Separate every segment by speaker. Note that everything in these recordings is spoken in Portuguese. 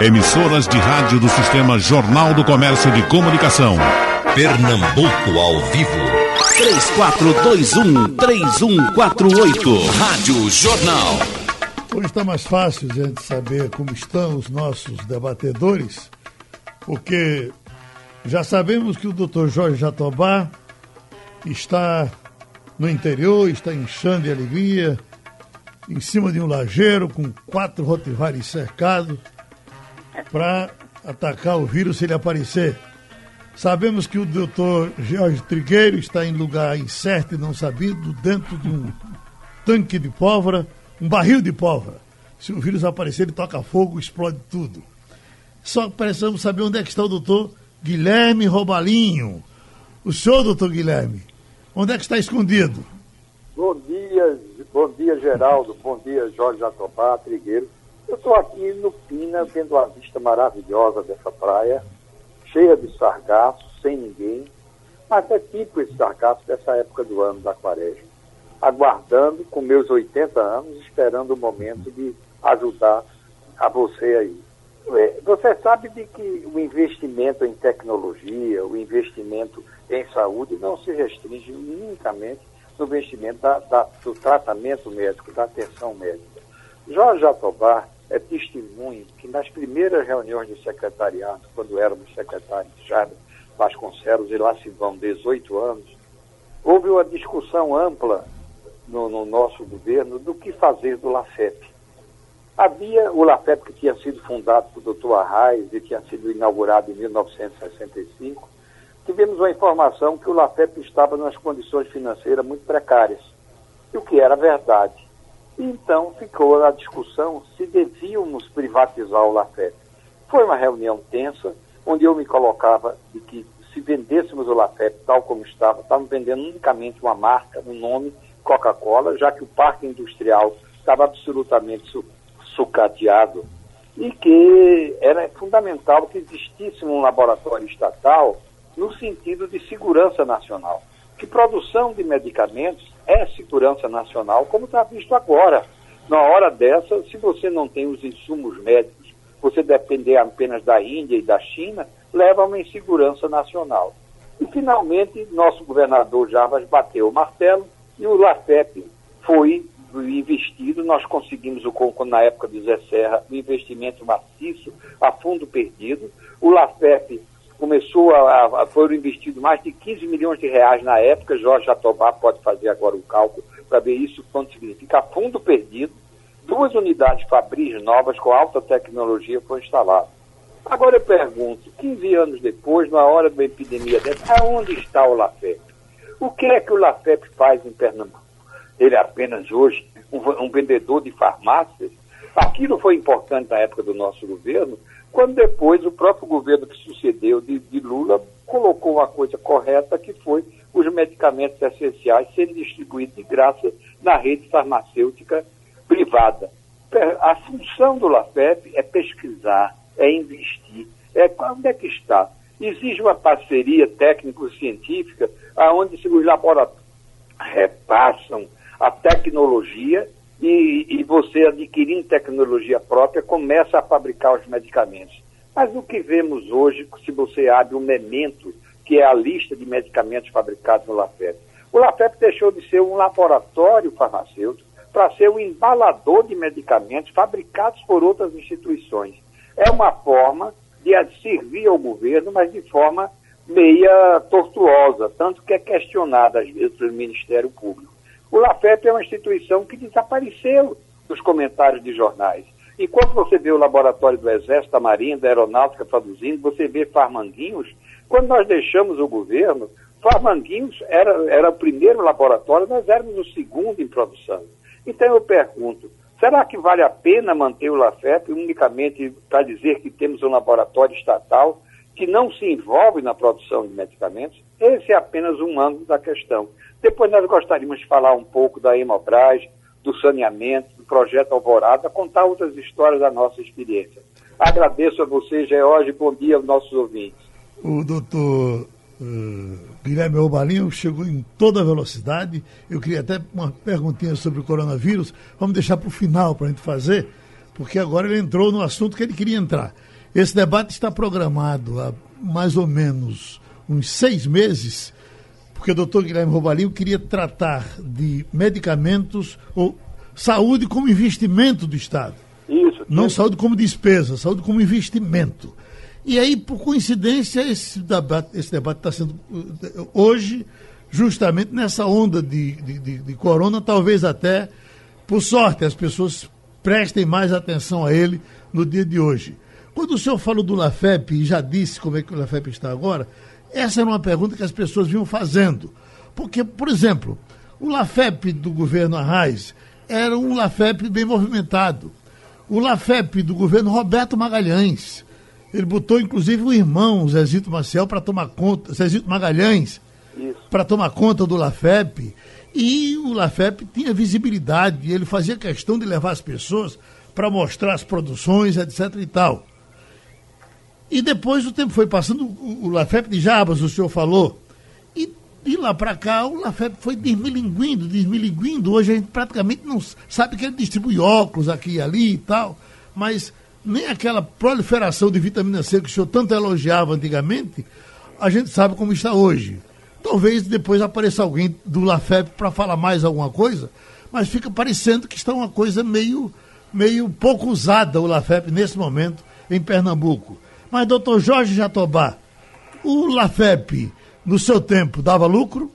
Speaker 1: Emissoras de rádio do Sistema Jornal do Comércio de Comunicação.
Speaker 2: Pernambuco ao vivo.
Speaker 3: 3421-3148. Rádio Jornal.
Speaker 4: Hoje está mais fácil de a gente saber como estão os nossos debatedores, porque já sabemos que o doutor Jorge Jatobá está no interior, está inchando de alegria, em cima de um lajeiro com quatro rotivares cercados para atacar o vírus se ele aparecer. Sabemos que o doutor Jorge Trigueiro está em lugar incerto e não sabido, dentro de um tanque de pólvora, um barril de pólvora. Se o vírus aparecer, ele toca fogo, explode tudo. Só precisamos saber onde é que está o doutor Guilherme Robalinho. O senhor, doutor Guilherme, onde é que está escondido?
Speaker 5: Bom dia, bom dia, Geraldo. Bom dia, Jorge Jatobá, Trigueiro. Eu estou aqui no Pina, vendo a vista maravilhosa dessa praia, cheia de sargaço, sem ninguém, mas é tipo esse sargaço dessa época do ano da quaresma. Aguardando, com meus 80 anos, esperando o momento de ajudar a você aí. É, você sabe de que o investimento em tecnologia, o investimento em saúde não se restringe unicamente no investimento da, da, do tratamento médico, da atenção médica. Jorge Jatobá é testemunho que nas primeiras reuniões de secretariado, quando éramos secretários de Charles Vasconcelos, e lá se vão 18 anos, houve uma discussão ampla no, no nosso governo do que fazer do LAFEP. Havia o LAFEP que tinha sido fundado por Dr. Arraes e tinha sido inaugurado em 1965. Tivemos uma informação que o LAFEP estava nas condições financeiras muito precárias, o que era verdade. Então ficou a discussão se devíamos privatizar o Lafete. Foi uma reunião tensa, onde eu me colocava de que se vendêssemos o Lafete tal como estava, estávamos vendendo unicamente uma marca, um nome, Coca-Cola, já que o parque industrial estava absolutamente su sucateado e que era fundamental que existisse um laboratório estatal no sentido de segurança nacional que produção de medicamentos é segurança nacional, como está visto agora. Na hora dessa, se você não tem os insumos médicos, você depender apenas da Índia e da China, leva a uma insegurança nacional. E, finalmente, nosso governador Jarbas bateu o martelo e o LAFEP foi investido. Nós conseguimos, o, na época de Zé Serra, um investimento maciço, a fundo perdido. O LAFEP começou a, a foram investidos mais de 15 milhões de reais na época, Jorge Jatobá pode fazer agora o cálculo para ver isso quanto significa fundo perdido. Duas unidades Fabris novas com alta tecnologia foram instaladas. Agora eu pergunto, 15 anos depois, na hora uma epidemia dessa, aonde está o LAFEP? O que é que o LAFEP faz em Pernambuco? Ele é apenas hoje um, um vendedor de farmácias? Aquilo foi importante na época do nosso governo, quando depois o próprio governo que sucedeu de, de Lula colocou uma coisa correta, que foi os medicamentos essenciais serem distribuídos de graça na rede farmacêutica privada. A função do LAFEP é pesquisar, é investir. É, onde é que está? Exige uma parceria técnico-científica onde os laboratórios repassam a tecnologia e, e você adquirindo tecnologia própria começa a fabricar os medicamentos. Mas o que vemos hoje, se você abre o um memento, que é a lista de medicamentos fabricados no LAFEP, o LAFEP deixou de ser um laboratório farmacêutico para ser um embalador de medicamentos fabricados por outras instituições. É uma forma de servir ao governo, mas de forma meia tortuosa, tanto que é questionada às vezes pelo Ministério Público. O LAFEP é uma instituição que desapareceu dos comentários de jornais. Enquanto você vê o laboratório do Exército, da Marinha, da Aeronáutica produzindo, você vê Farmanguinhos. Quando nós deixamos o governo, Farmanguinhos era, era o primeiro laboratório, nós éramos o segundo em produção. Então eu pergunto, será que vale a pena manter o LAFEP unicamente para dizer que temos um laboratório estatal que não se envolve na produção de medicamentos? Esse é apenas um ângulo da questão. Depois nós gostaríamos de falar um pouco da Hemobras, do saneamento, do projeto Alvorada, contar outras histórias da nossa experiência. Agradeço a você, George, bom dia aos nossos ouvintes.
Speaker 4: O doutor uh, Guilherme Obalinho chegou em toda velocidade. Eu queria até uma perguntinha sobre o coronavírus. Vamos deixar para o final para a gente fazer, porque agora ele entrou no assunto que ele queria entrar. Esse debate está programado há mais ou menos uns seis meses, porque o doutor Guilherme Roubalinho queria tratar de medicamentos ou saúde como investimento do Estado.
Speaker 5: Isso.
Speaker 4: Não
Speaker 5: isso.
Speaker 4: saúde como despesa, saúde como investimento. E aí, por coincidência, esse debate esse debate está sendo uh, hoje, justamente nessa onda de, de, de, de corona, talvez até, por sorte, as pessoas prestem mais atenção a ele no dia de hoje. Quando o senhor falou do LAFEP e já disse como é que o LAFEP está agora, essa era uma pergunta que as pessoas vinham fazendo. Porque, por exemplo, o LAFEP do governo Arraes era um LAFEP bem movimentado. O LAFEP do governo Roberto Magalhães, ele botou inclusive o irmão Zezito Maciel para tomar conta, Zezito Magalhães, para tomar conta do LAFEP. E o LAFEP tinha visibilidade, ele fazia questão de levar as pessoas para mostrar as produções, etc. e tal. E depois o tempo foi passando, o Lafep de Jabas, o senhor falou, e de lá para cá o Lafep foi desmilinguindo, desmilinguindo. Hoje a gente praticamente não sabe que ele distribui óculos aqui e ali e tal, mas nem aquela proliferação de vitamina C que o senhor tanto elogiava antigamente, a gente sabe como está hoje. Talvez depois apareça alguém do Lafep para falar mais alguma coisa, mas fica parecendo que está uma coisa meio, meio pouco usada o Lafep nesse momento em Pernambuco. Mas, doutor Jorge Jatobá, o LAFEP, no seu tempo, dava lucro?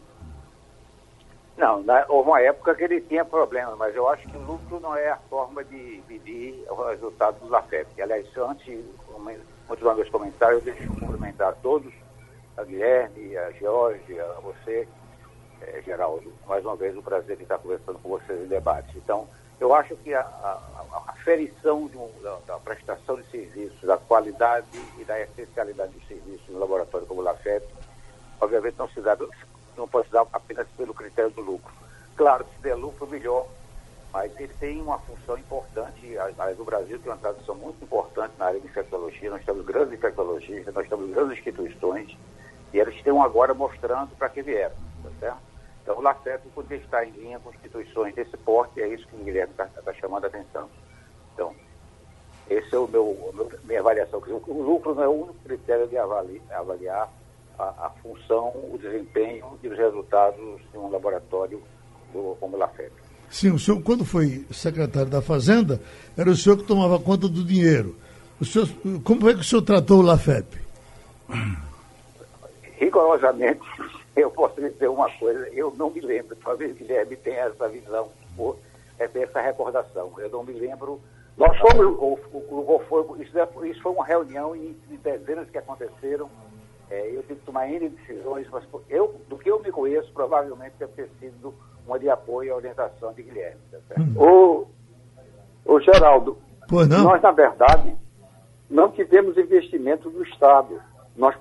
Speaker 6: Não, houve uma época que ele tinha problemas, mas eu acho que o lucro não é a forma de medir o resultado do LAFEP. Aliás, antes, continuando meus comentários, eu deixo cumprimentar a todos, a Guilherme, a Jorge, a você, é, Geraldo. Mais uma vez, o prazer de estar conversando com vocês em debate. Então, eu acho que a, a, a aferição um, da, da, prestação de serviços, da qualidade e da essencialidade dos serviços no laboratório como o LAFEP, obviamente não se dá, não pode se dar apenas pelo critério do lucro. Claro, se der lucro, melhor, mas ele tem uma função importante. A área do Brasil tem uma tradição muito importante na área de infectologia. Nós temos grandes infectologistas, nós temos grandes instituições, e eles estão agora mostrando para que vieram, tá certo? Então, o LACEP poder estar em linha com instituições desse porte, é isso que o Guilherme está tá chamando a atenção. Então, esse é o meu, meu minha avaliação. O lucro não é o único critério de avaliar, avaliar a, a, função, o desempenho e os resultados de um laboratório do, como o LAFEP.
Speaker 4: Sim, o senhor, quando foi secretário da Fazenda, era o senhor que tomava conta do dinheiro. O senhor, como é que o senhor tratou o LAFEP?
Speaker 6: Rigorosamente eu posso dizer uma coisa, eu não me lembro, talvez Guilherme tenha essa visão, ou, essa recordação. Eu não me lembro. Nós fomos. O, o, o, foi, isso, é, isso foi uma reunião em, em dezenas que aconteceram. É, eu tive que tomar N decisões, mas eu, do que eu me conheço, provavelmente deve ter sido uma de apoio à orientação de Guilherme. Tá
Speaker 5: hum. o Geraldo, nós, na verdade, não tivemos investimento do Estado nós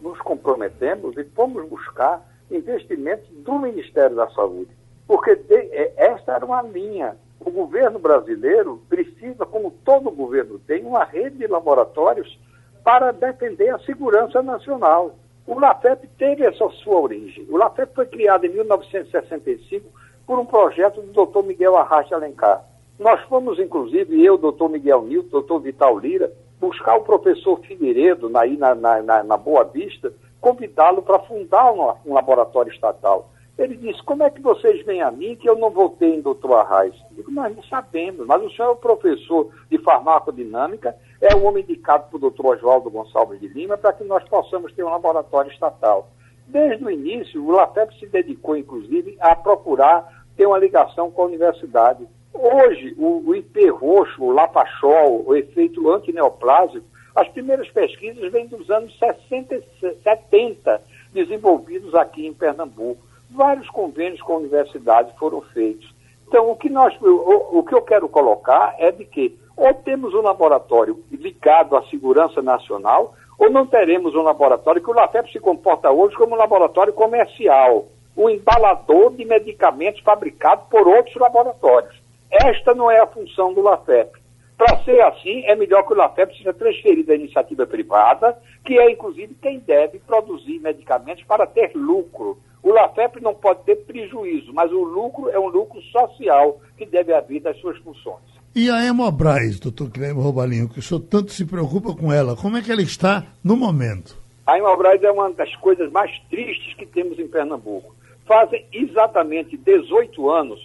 Speaker 5: nos comprometemos e fomos buscar investimentos do Ministério da Saúde, porque é, esta era uma linha. O governo brasileiro precisa, como todo governo tem, uma rede de laboratórios para defender a segurança nacional. O LAFEP teve essa sua origem. O LAFEP foi criado em 1965 por um projeto do Dr. Miguel Arraste Alencar. Nós fomos, inclusive, eu, doutor Miguel Nilton, doutor Vital Lira, buscar o professor Figueiredo na, na, na, na Boa Vista, convidá-lo para fundar um, um, laboratório estatal. Ele disse, como é que vocês vêm a mim que eu não votei em doutor Arraes? Eu digo, nós não sabemos, mas o senhor é o professor de farmacodinâmica, é o homem indicado para o doutor Oswaldo Gonçalves de Lima para que nós possamos ter um laboratório estatal. Desde o início, o LAFEP se dedicou, inclusive, a procurar ter uma ligação com a universidade. Hoje, o, o roxo, o lapachol, o efeito antineoplásico, as primeiras pesquisas vêm dos anos 60 70, desenvolvidos aqui em Pernambuco. Vários convênios com universidades foram feitos. Então, o que, nós, o, o que eu quero colocar é de que ou temos um laboratório ligado à segurança nacional, ou não teremos um laboratório que o LAFEP se comporta hoje como um laboratório comercial, um embalador de medicamentos fabricados por outros laboratórios. Esta não é a função do LAFEP. Para ser assim, é melhor que o LAFEP seja transferido à iniciativa privada, que é inclusive quem deve produzir medicamentos para ter lucro. O LAFEP não pode ter prejuízo, mas o lucro é um lucro social que deve haver das suas funções.
Speaker 4: E a Hemobras, doutor Guilherme Robalinho, que o senhor tanto se preocupa com ela, como é que ela está no momento?
Speaker 5: A Hemobras é uma das coisas mais tristes que temos em Pernambuco. Fazem exatamente 18 anos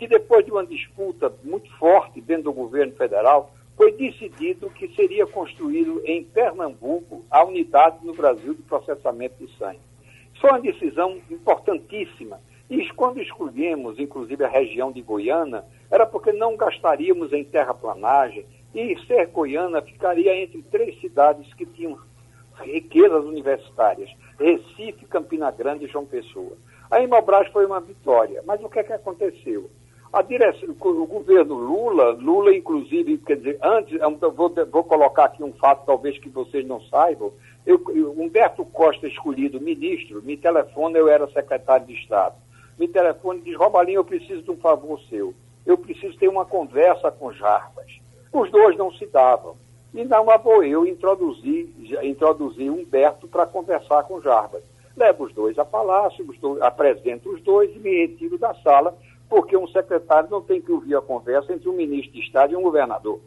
Speaker 5: que, depois de uma disputa muito forte dentro do governo federal, foi decidido que seria construído em Pernambuco a unidade no Brasil de processamento de sangue. Foi uma decisão importantíssima. E quando escolhemos, inclusive, a região de Goiânia, era porque não gastaríamos em terraplanagem e ser Goiânia ficaria entre três cidades que tinham riquezas universitárias, Recife, Campina Grande e João Pessoa. A Imobras foi uma vitória, mas o que é que aconteceu? A direção, o governo Lula, Lula inclusive, quer dizer, antes, vou, vou colocar aqui um fato talvez que vocês não saibam, eu, Humberto Costa escolhido ministro, me telefona, eu era secretário de Estado, me telefona e diz, Robalinho, eu preciso de um favor seu eu preciso ter uma conversa com Jarbas. Os dois não se davam. E não vou eu introduzir, introduzir Humberto para conversar com Jarbas. Levo os dois a palácio, os dois, apresento os dois e me retiro da sala, porque um secretário não tem que ouvir a conversa entre um ministro de Estado e um governador.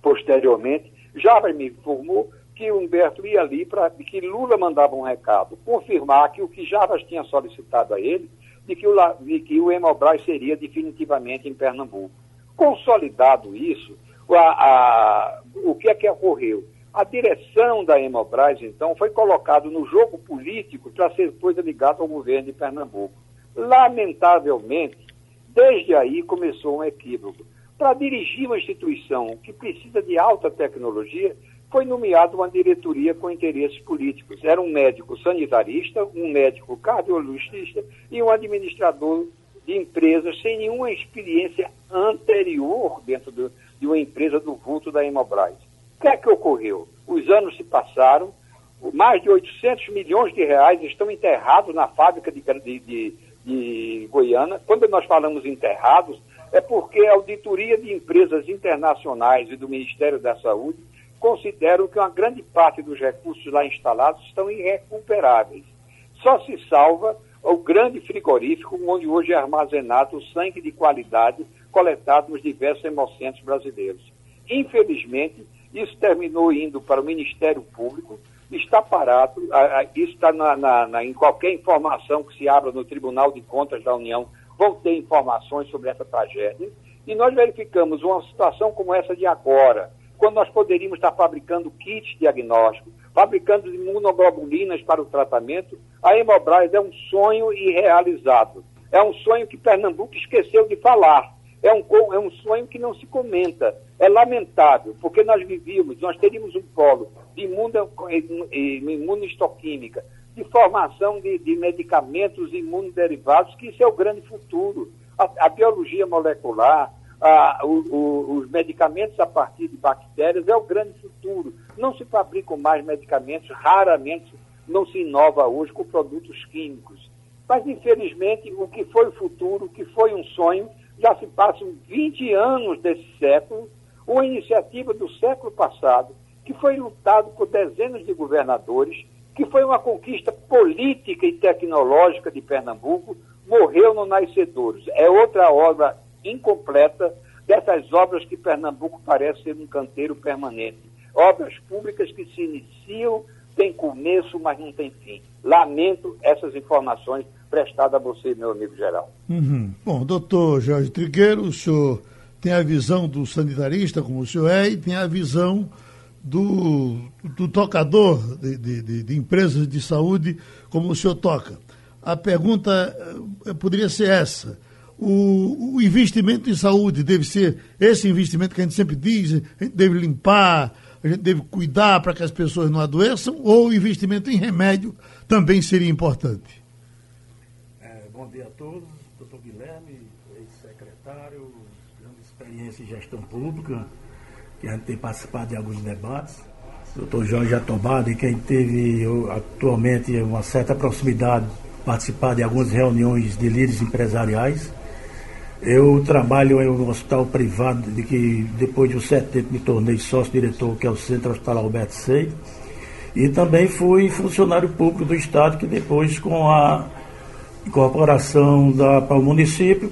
Speaker 5: Posteriormente, Jarbas me informou que Humberto ia ali para que Lula mandava um recado, confirmar que o que Jarbas tinha solicitado a ele de que o, de o seria definitivamente em Pernambuco. Consolidado isso, a, a, o que é que ocorreu? A direção da Hemobras, então, foi colocado no jogo político para ser depois ligado ao governo de Pernambuco. Lamentavelmente, desde aí começou um equívoco. Para dirigir uma instituição que precisa de alta tecnologia, foi nomeado uma diretoria com interesses políticos. Era um médico sanitarista, um médico cardiologista e um administrador de empresas sem nenhuma experiência anterior dentro do, de uma empresa do vulto da Hemobras. O que é que ocorreu? Os anos se passaram, mais de 800 milhões de reais estão enterrados na fábrica de, de, de, de Goiânia. Quando nós falamos enterrados, é porque a auditoria de empresas internacionais e do Ministério da Saúde consideram que uma grande parte dos recursos lá instalados estão irrecuperáveis. Só se salva o grande frigorífico onde hoje é armazenado o sangue de qualidade coletado nos diversos hemocentros brasileiros. Infelizmente, isso terminou indo para o Ministério Público, está parado, isso está na, na, na, em qualquer informação que se abra no Tribunal de Contas da União, vão ter informações sobre essa tragédia. E nós verificamos uma situação como essa de agora, quando nós poderíamos estar fabricando kits diagnósticos, fabricando imunoglobulinas para o tratamento, a Hemobras é um sonho irrealizado. É um sonho que Pernambuco esqueceu de falar. É um, é um sonho que não se comenta. É lamentável, porque nós vivíamos, nós teríamos um polo de imunohistoquímica, de formação de, de medicamentos imunoderivados, que isso é o grande futuro. a, a biologia molecular, ah, o, o, os medicamentos a partir de bactérias é o grande futuro. Não se fabricam mais medicamentos, raramente não se inova hoje com produtos químicos. Mas, infelizmente, o que foi o futuro, o que foi um sonho, já se passam 20 anos desse século, uma iniciativa do século passado, que foi lutado por dezenas de governadores, que foi uma conquista política e tecnológica de Pernambuco, morreu no Nascedouros. É outra obra incompleta dessas obras que Pernambuco parece ser um canteiro permanente. Obras públicas que se iniciam, têm começo, mas não têm fim. Lamento essas informações prestadas a você, meu amigo geral.
Speaker 4: Uhum. Bom, doutor Jorge Trigueiro, o senhor tem a visão do sanitarista, como o senhor é, e tem a visão do, do tocador de, de, de empresas de saúde, como o senhor toca. A pergunta eh, poderia ser essa o, o, investimento em saúde deve ser esse investimento que a gente sempre diz, a gente deve limpar, a gente deve cuidar para que as pessoas não adoeçam, ou o investimento em remédio também seria importante?
Speaker 7: Dia a todos, doutor Guilherme, ex-secretário, grande experiência em gestão pública, que a gente tem participado de alguns debates. Doutor Jorge Atobado, quem teve atualmente uma certa proximidade, participar de algumas reuniões de líderes empresariais eu trabalho em um hospital privado, de que depois de um certo tempo me tornei sócio-diretor, que é o Centro Hospitalar Alberto Sei. E também fui funcionário público do Estado, que depois, com a incorporação da, para o município,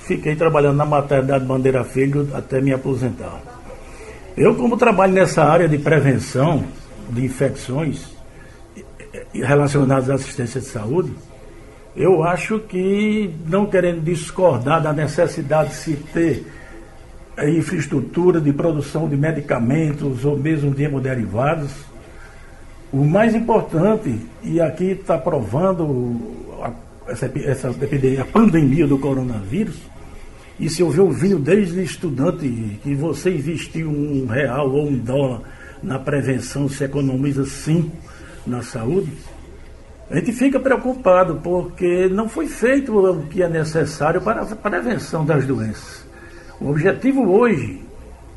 Speaker 7: fiquei trabalhando na maternidade Bandeira Filho até me aposentar. Eu, como trabalho nessa área de prevenção de infecções relacionadas à assistência de saúde, eu acho que, não querendo discordar da necessidade de se ter a infraestrutura de produção de medicamentos ou mesmo de hemoderivados, o mais importante, e aqui está provando essa, essa epidemia, a pandemia do coronavírus, e se eu ouvindo desde estudante que você investir um real ou um dólar na prevenção, se economiza cinco na saúde, a gente fica preocupado porque não foi feito o que é necessário para a prevenção das doenças. O objetivo hoje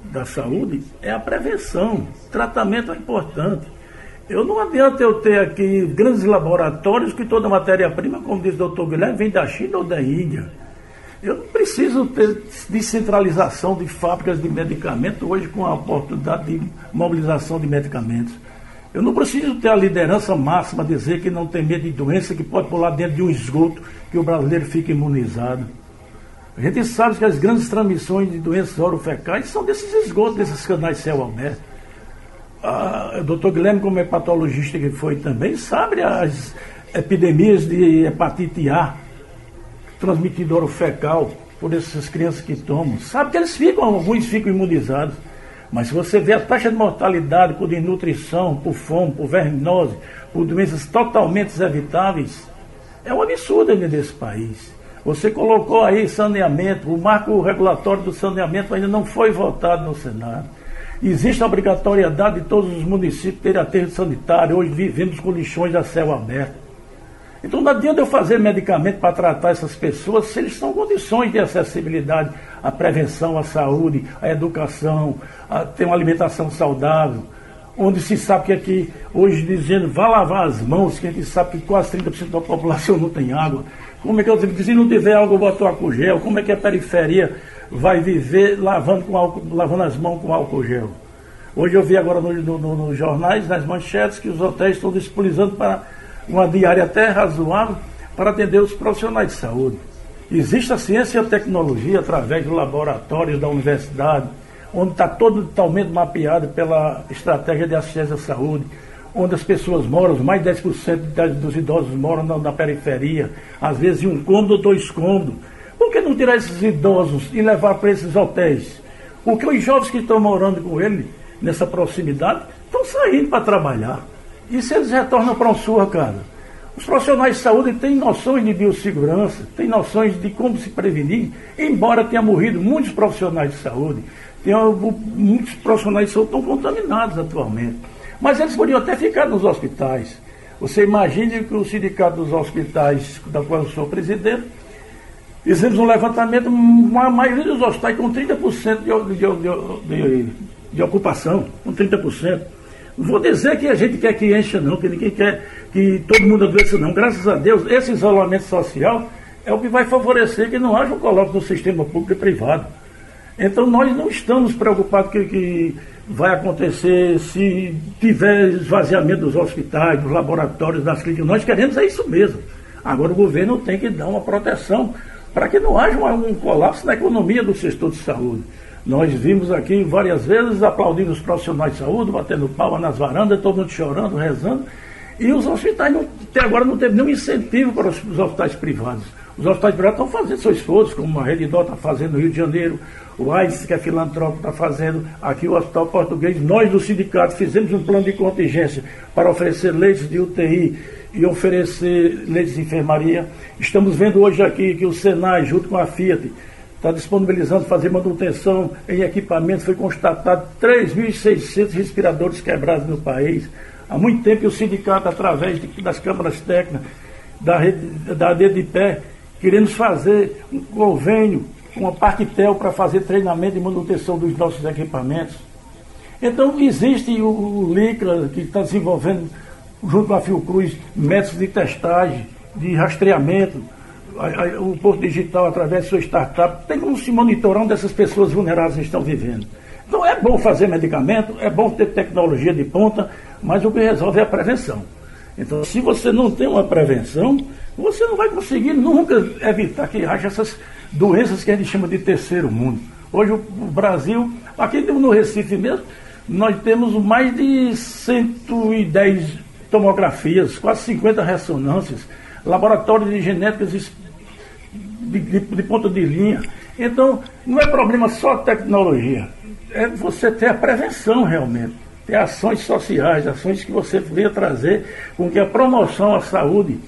Speaker 7: da saúde é a prevenção. Tratamento é importante. Eu não adianta eu ter aqui grandes laboratórios que toda matéria-prima, como diz o doutor Guilherme, vem da China ou da Índia. Eu não preciso ter descentralização de fábricas de medicamentos hoje com a oportunidade de mobilização de medicamentos. Eu não preciso ter a liderança máxima dizer que não tem medo de doença, que pode pular dentro de um esgoto, que o brasileiro fica imunizado. A gente sabe que as grandes transmissões de doenças orofecais são desses esgotos, desses canais céu aberto. Ah, o doutor Guilherme, como é patologista que foi também, sabe as epidemias de hepatite A, transmitidora fecal, por essas crianças que tomam. Sabe que eles ficam, alguns ficam imunizados. Mas se você vê a taxa de mortalidade por desnutrição, por fome, por verminose, por doenças totalmente evitáveis, é um absurdo dentro desse país. Você colocou aí saneamento, o marco regulatório do saneamento ainda não foi votado no Senado. Existe a obrigatoriedade de todos os municípios terem aterro sanitário. Hoje vivemos com lixões a céu aberto. Então não adianta eu fazer medicamento para tratar essas pessoas se eles estão em condições de acessibilidade à prevenção, à saúde, à educação, a ter uma alimentação saudável. Onde se sabe que aqui, hoje dizendo, vá lavar as mãos, que a gente sabe que quase 30% da população não tem água. Como é que eu digo, se não tiver água, botar álcool gel? Como é que a periferia vai viver lavando, com álcool, lavando as mãos com álcool gel? Hoje eu vi agora nos no, no, no jornais, nas manchetes, que os hotéis estão disponibilizando para uma diária até razoável para atender os profissionais de saúde. Existe a ciência e a tecnologia através dos laboratórios da universidade, onde está todo totalmente mapeado pela estratégia de assistência à saúde, onde as pessoas moram, mais de 10% dos idosos moram na, na, periferia, às vezes em um cômodo ou dois cômodos. Por que não tirar esses idosos e levar para esses hotéis? Porque os jovens que estão morando com ele, nessa proximidade, estão saindo para trabalhar. E se eles retornam para um sua casa? Os profissionais de saúde têm noções de biossegurança, têm noções de como se prevenir, embora tenha morrido muitos profissionais de saúde, tem, muitos profissionais de saúde estão contaminados atualmente. Mas eles poderiam até ficar nos hospitais. Você imagine que o sindicato dos hospitais, da qual eu sou presidente, fizemos um levantamento, a maioria dos hospitais com 30% de, de, de, de ocupação, com 30%. Não vou dizer que a gente quer que encha, não, que ninguém quer que todo mundo adoeça, não. Graças a Deus, esse isolamento social é o que vai favorecer que não haja um colóquio no sistema público e privado. Então nós não estamos preocupados que, que vai acontecer se tiver esvaziamento dos hospitais, dos laboratórios, das clínicas. Nós queremos é isso mesmo. Agora o governo tem que dar uma proteção para que não haja um colapso na economia do setor de saúde. Nós vimos aqui várias vezes aplaudindo os profissionais de saúde, batendo palma nas varandas, todo mundo chorando, rezando. E os hospitais, não, até agora, não teve nenhum incentivo para os hospitais privados. Os hospitais privados estão fazendo seu esforço, como a Rede Dó está fazendo no Rio de Janeiro, o AIDS, que é filantrópico, está fazendo aqui o Hospital Português. Nós, do sindicato, fizemos um plano de contingência para oferecer leitos de UTI e oferecer leitos de enfermaria. Estamos vendo hoje aqui que o Senai, junto com a Fiat, está disponibilizando fazer manutenção em equipamentos. Foi constatado 3.600 respiradores quebrados no país. Há muito tempo o sindicato, através de, das câmaras técnicas, da rede, da pé, queremos fazer um convênio com a Parquitel para fazer treinamento e manutenção dos nossos equipamentos. Então existe o, o LICRA que está desenvolvendo, junto com a Fiocruz, métodos de testagem, de rastreamento, o Porto Digital, através de sua startup, tem como se monitorar onde essas pessoas vulneráveis estão vivendo. Então é bom fazer medicamento, é bom ter tecnologia de ponta, mas o que resolve é a prevenção. Então, se você não tem uma prevenção, você não vai conseguir nunca evitar que haja essas doenças que a gente chama de terceiro mundo. Hoje o Brasil, aqui no Recife mesmo, nós temos mais de 110 tomografias, quase 50 ressonâncias, laboratórios de genéticas de, de, de ponta de linha. Então, não é problema só tecnologia, é você ter a prevenção realmente, ter ações sociais, ações que você venha trazer com que a promoção à saúde,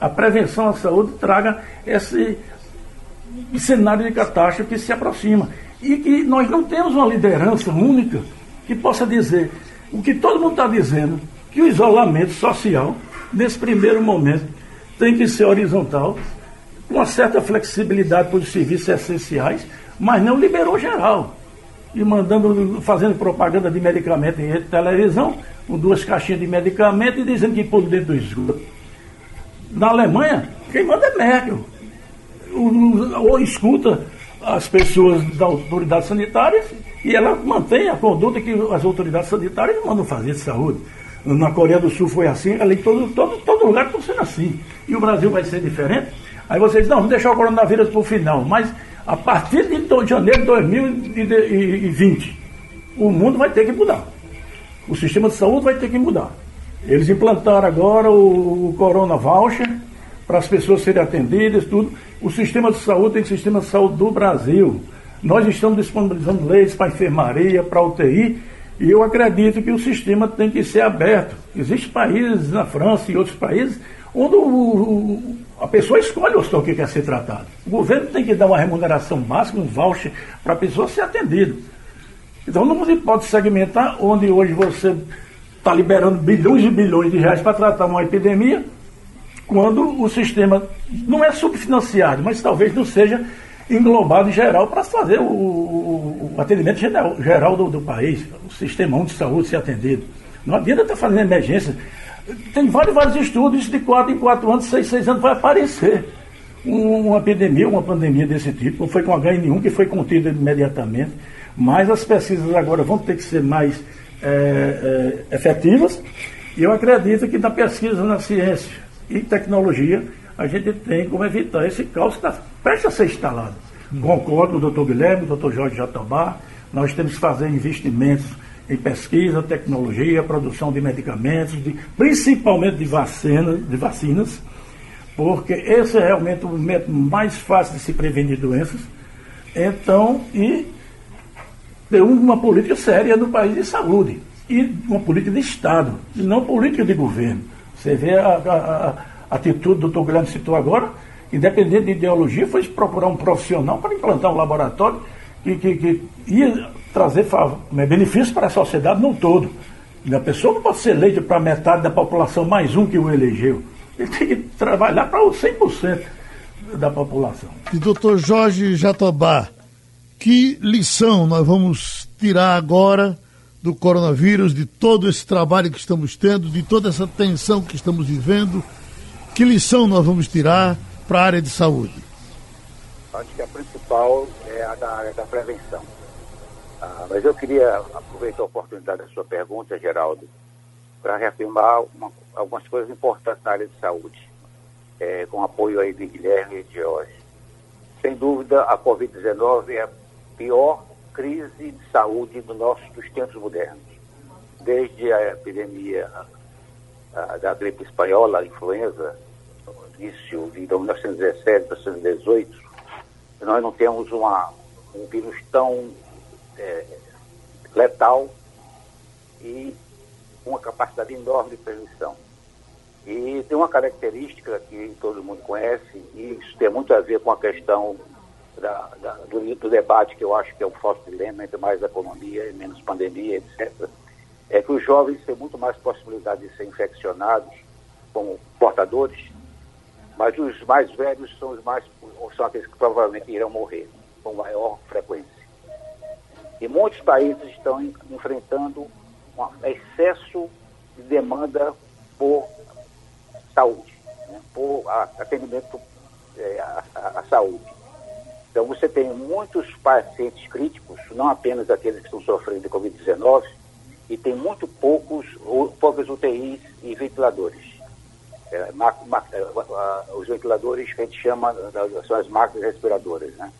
Speaker 7: a prevenção à saúde traga esse cenário de catástrofe que se aproxima. E que nós não temos uma liderança única que possa dizer o que todo mundo está dizendo, que o isolamento social, nesse primeiro momento, tem que ser horizontal, com uma certa flexibilidade para os serviços essenciais, mas não liberou geral. E mandando, fazendo propaganda de medicamento em televisão, com duas caixinhas de medicamento e dizendo que pôr dentro do esgoto. Na Alemanha, quem manda é Merkel. Ou escuta as pessoas da autoridade sanitária e ela mantém a conduta que as autoridades sanitárias mandam fazer de saúde. Na Coreia do Sul foi assim, ali todo, todo, todo lugar está sendo assim. E o Brasil vai ser diferente. Aí vocês, não, vamos deixar o coronavírus para o final. Mas a partir de janeiro de 2020, o mundo vai ter que mudar. O sistema de saúde vai ter que mudar. Eles implantaram agora o, o Corona Voucher para as pessoas serem atendidas, tudo. O sistema de saúde tem o sistema de saúde do Brasil. Nós estamos disponibilizando leis para enfermaria, para UTI, e eu acredito que o sistema tem que ser aberto. Existem países na França e outros países onde o, o, a pessoa escolhe o hospital que quer ser tratado. O governo tem que dar uma remuneração básica, um voucher, para a pessoa ser atendida. Então não se pode segmentar onde hoje você está liberando bilhões e bilhões de reais para tratar uma epidemia, quando o sistema não é subfinanciado, mas talvez não seja englobado em geral para fazer o, o, o atendimento geral, geral do, do, país, o sistema de saúde ser atendido. Não adianta estar fazendo emergência. Tem vários, vários estudos de 4 em 4 anos, 6 6 anos vai aparecer uma epidemia, uma pandemia desse tipo. Não foi com H1N1 que foi contida imediatamente, mas as pesquisas agora vão ter que ser mais é, é, efetivas. E eu acredito que na pesquisa na ciência e tecnologia a gente tem como evitar esse caos que está prestes a ser instalado. Concordo com o doutor Guilherme, o doutor Jorge Jatobá, nós temos que fazer investimentos em pesquisa, tecnologia, produção de medicamentos, de, principalmente de, vacina, de vacinas, porque esse é realmente o método mais fácil de se prevenir doenças. Então, e ter uma política séria no país de saúde, e uma política de Estado, e não política de governo. Você vê a, a, a atitude do doutor Guilherme citou agora, independente de ideologia, foi procurar um profissional para implantar um laboratório que, que, que ia trazer né, benefícios para a sociedade no todo. E a pessoa não pode ser eleita para metade da população, mais um que o elegeu. Ele tem que trabalhar para os 100% da população.
Speaker 4: E doutor Jorge Jatobá, que lição nós vamos tirar agora do coronavírus, de todo esse trabalho que estamos tendo, de toda essa tensão que estamos vivendo? Que lição nós vamos tirar para a área de saúde?
Speaker 6: Acho que a principal é a da área da prevenção. Ah, mas eu queria aproveitar a oportunidade da sua pergunta, Geraldo, para reafirmar uma, algumas coisas importantes na área de saúde, é, com apoio aí de Guilherme e de Jorge. Sem dúvida, a Covid-19 é pior crise de saúde do nosso, dos tempos modernos. Desde a epidemia a, da gripe espanhola, a influenza, início de 1917, 1918, nós não temos uma, um vírus tão é, letal e uma capacidade enorme de transmissão. E tem uma característica que todo mundo conhece, e isso tem muito a ver com a questão da, da, do, do, debate que eu acho que é o falso dilema entre mais economia e menos pandemia, etc., é que os jovens têm muito mais possibilidade de ser infeccionados como portadores mas os mais velhos são os mais são aqueles que provavelmente irão morrer com maior frequência. E muitos países estão enfrentando um excesso de demanda por saúde, né, por atendimento é, à saúde. Então você tem muitos pacientes críticos, não apenas aqueles que estão sofrendo de Covid-19, e tem muito poucos, poucas UTIs e ventiladores. É, ma, ma, é, os ventiladores que a gente chama, são as máquinas respiradoras. Né?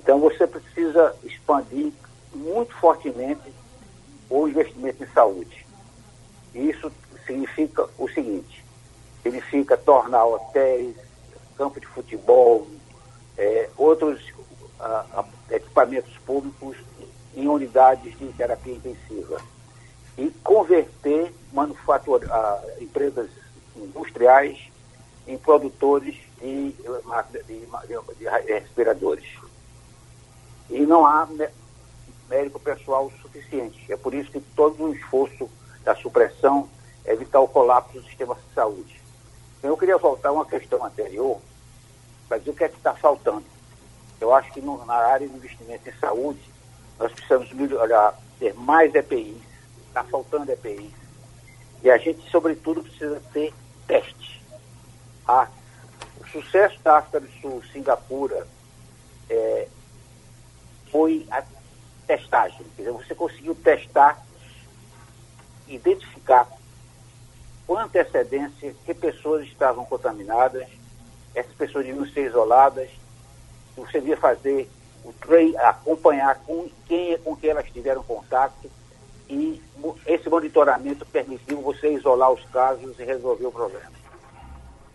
Speaker 6: Então você precisa expandir muito fortemente o investimento em saúde. Isso significa o seguinte, significa tornar hotéis, campo de futebol, é, outros a, a, equipamentos públicos em unidades de terapia intensiva e converter manufatura, a, empresas industriais em produtores de, de, de, respiradores. E não há médico pessoal suficiente. É por isso que todo o esforço da supressão é evitar o colapso do sistema de saúde. Então, eu queria voltar a uma questão anterior dizer o que é que está faltando. Eu acho que no, na área de investimento em saúde, nós precisamos melhorar, ter mais EPIs, está faltando EPIs. E a gente, sobretudo, precisa ter teste. Ah, o sucesso da África do Sul, Singapura, é, foi a testagem. Quer dizer, você conseguiu testar, identificar com antecedência que pessoas estavam contaminadas, essas pessoas deviam ser isoladas, você devia fazer o train, acompanhar com quem com quem elas tiveram contato e esse monitoramento permitiu você isolar os casos e resolver o problema.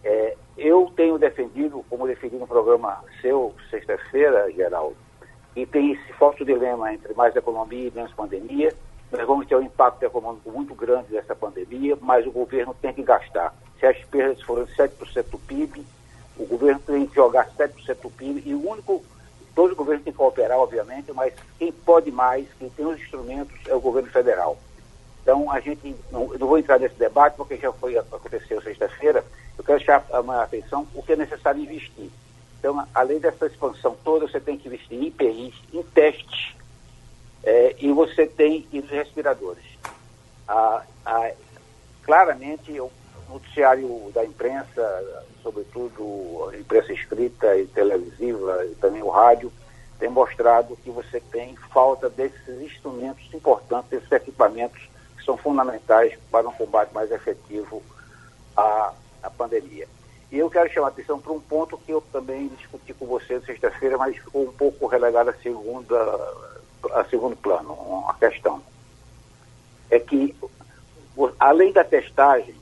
Speaker 6: É, eu tenho defendido, como defendi no programa seu, sexta-feira, Geraldo, e tem esse forte dilema entre mais economia e menos pandemia. Nós vamos ter um impacto econômico muito grande dessa pandemia, mas o governo tem que gastar. Se as perdas forem 7% do PIB, o governo tem que jogar 7% do PIB e o único, todos os governos têm que cooperar, obviamente, mas quem pode mais, quem tem os instrumentos é o governo federal. Então, a gente, não, não vou entrar nesse debate, porque já foi, aconteceu sexta-feira, eu quero chamar a atenção o que é necessário investir. Então, além dessa expansão toda, você tem que investir em IPIs, em testes, é, e você tem os respiradores. Ah, ah, claramente, o noticiário da imprensa, sobretudo a imprensa escrita e televisiva, e também o rádio, tem mostrado que você tem falta desses instrumentos importantes, desses equipamentos que são fundamentais para um combate mais efetivo à, à pandemia. E eu quero chamar a atenção para um ponto que eu também discuti com você sexta-feira, mas ficou um pouco relegado a, segunda, a segundo plano, uma questão. É que, além da testagem,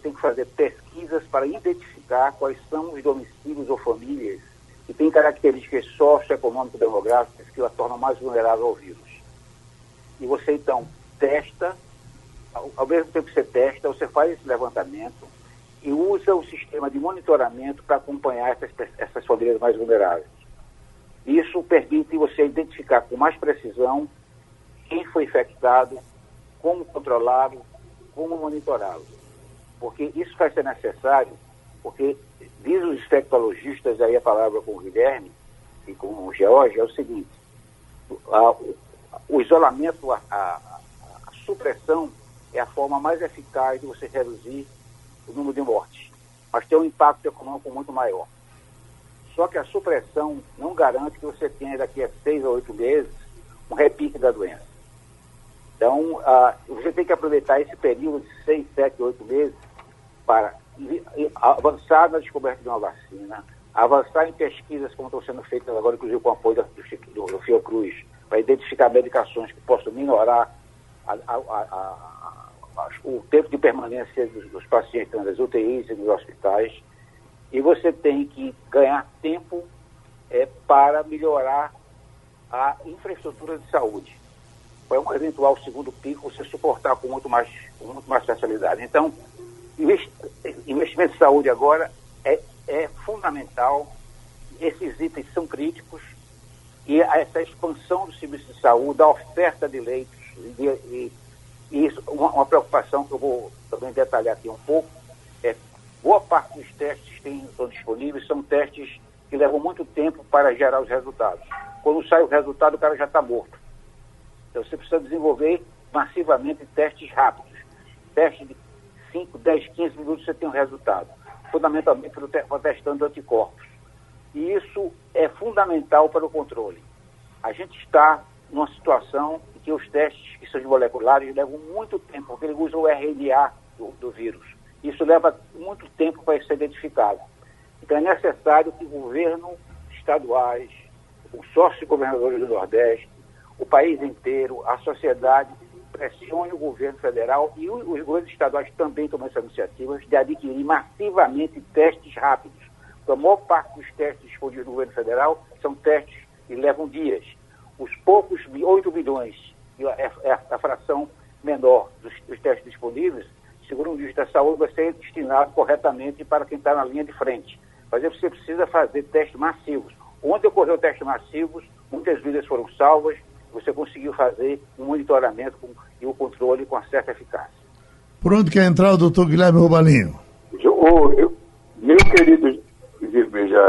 Speaker 6: tem que fazer pesquisas para identificar quais são os domicílios ou famílias que têm características socioeconômico-demográficas que a tornam mais vulnerável ao vírus. E você, então, testa, ao, ao mesmo tempo que você testa, você faz esse levantamento, e usa o sistema de monitoramento para acompanhar essas, essas famílias mais vulneráveis. Isso permite você identificar com mais precisão quem foi infectado, como controlá-lo, como monitorá-lo. Porque isso vai ser necessário, porque diz os infectologistas, aí a palavra com o Guilherme e com o George, é o seguinte, a, o isolamento, a, a, a supressão é a forma mais eficaz de você reduzir o número de mortes, mas tem um impacto econômico muito maior. Só que a supressão não garante que você tenha daqui a seis ou oito meses um repique da doença. Então, você tem que aproveitar esse período de seis, sete, oito meses para avançar na descoberta de uma vacina, avançar em pesquisas como estão sendo feitas agora, inclusive com o apoio do, do, Fiocruz, para identificar medicações que possam minorar a, a, a, o tempo de permanência dos, dos pacientes nas UTIs e nos hospitais, e você tem que ganhar tempo é, para melhorar a infraestrutura de saúde. Para um eventual segundo pico, você suportar com muito mais, com muito mais facilidade. Então, investimento em saúde agora é, é fundamental, esses itens são críticos, e essa expansão do serviço de saúde, da oferta de leitos e, e e isso, uma, uma, preocupação que eu vou também detalhar aqui um pouco, é boa parte dos testes que estão disponíveis são testes que levam muito tempo para gerar os resultados. Quando sai o resultado, o cara já está morto. Então você precisa desenvolver massivamente testes rápidos. Testes de 5, 10, 15 minutos você tem um resultado. Fundamentalmente testando anticorpos. E isso é fundamental para o controle. A gente está numa situação que os testes que são moleculares levam muito tempo, porque ele usa o RNA do, do vírus. Isso leva muito tempo para ser identificado. Então é necessário que o governo estaduais, os sócios governadores do Nordeste, o país inteiro, a sociedade pressione o governo federal e os governos estaduais também tomam essa iniciativa de adquirir massivamente testes rápidos. A maior parte dos testes disponíveis no governo federal são testes que levam dias. Os poucos 8 bilhões, é, é a fração menor dos, dos testes disponíveis, segundo o ministro da Saúde, vai ser destinado corretamente para quem está na linha de frente. Mas você precisa fazer testes massivos. Onde ocorreu testes massivos, muitas vidas foram salvas, você conseguiu fazer um monitoramento com, e o controle com certa eficácia.
Speaker 4: Por onde quer entrar o doutor Guilherme Robalinho?
Speaker 5: Eu, eu, meu querido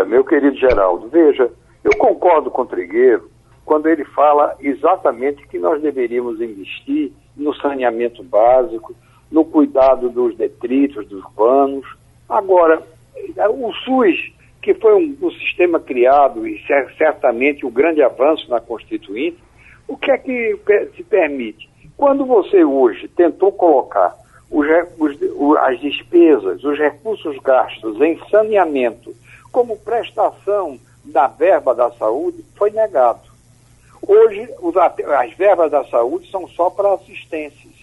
Speaker 5: meu querido Geraldo, veja, eu concordo com o Trigueiro quando ele fala exatamente que nós deveríamos investir no saneamento básico, no cuidado dos detritos, dos panos. Agora, o SUS, que foi um, um sistema criado e certamente um grande avanço na Constituinte, o que é que se permite? Quando você hoje tentou colocar os, os, as despesas, os recursos gastos em saneamento como prestação da verba da saúde, foi negado. Hoje, as verbas da saúde são só para assistências.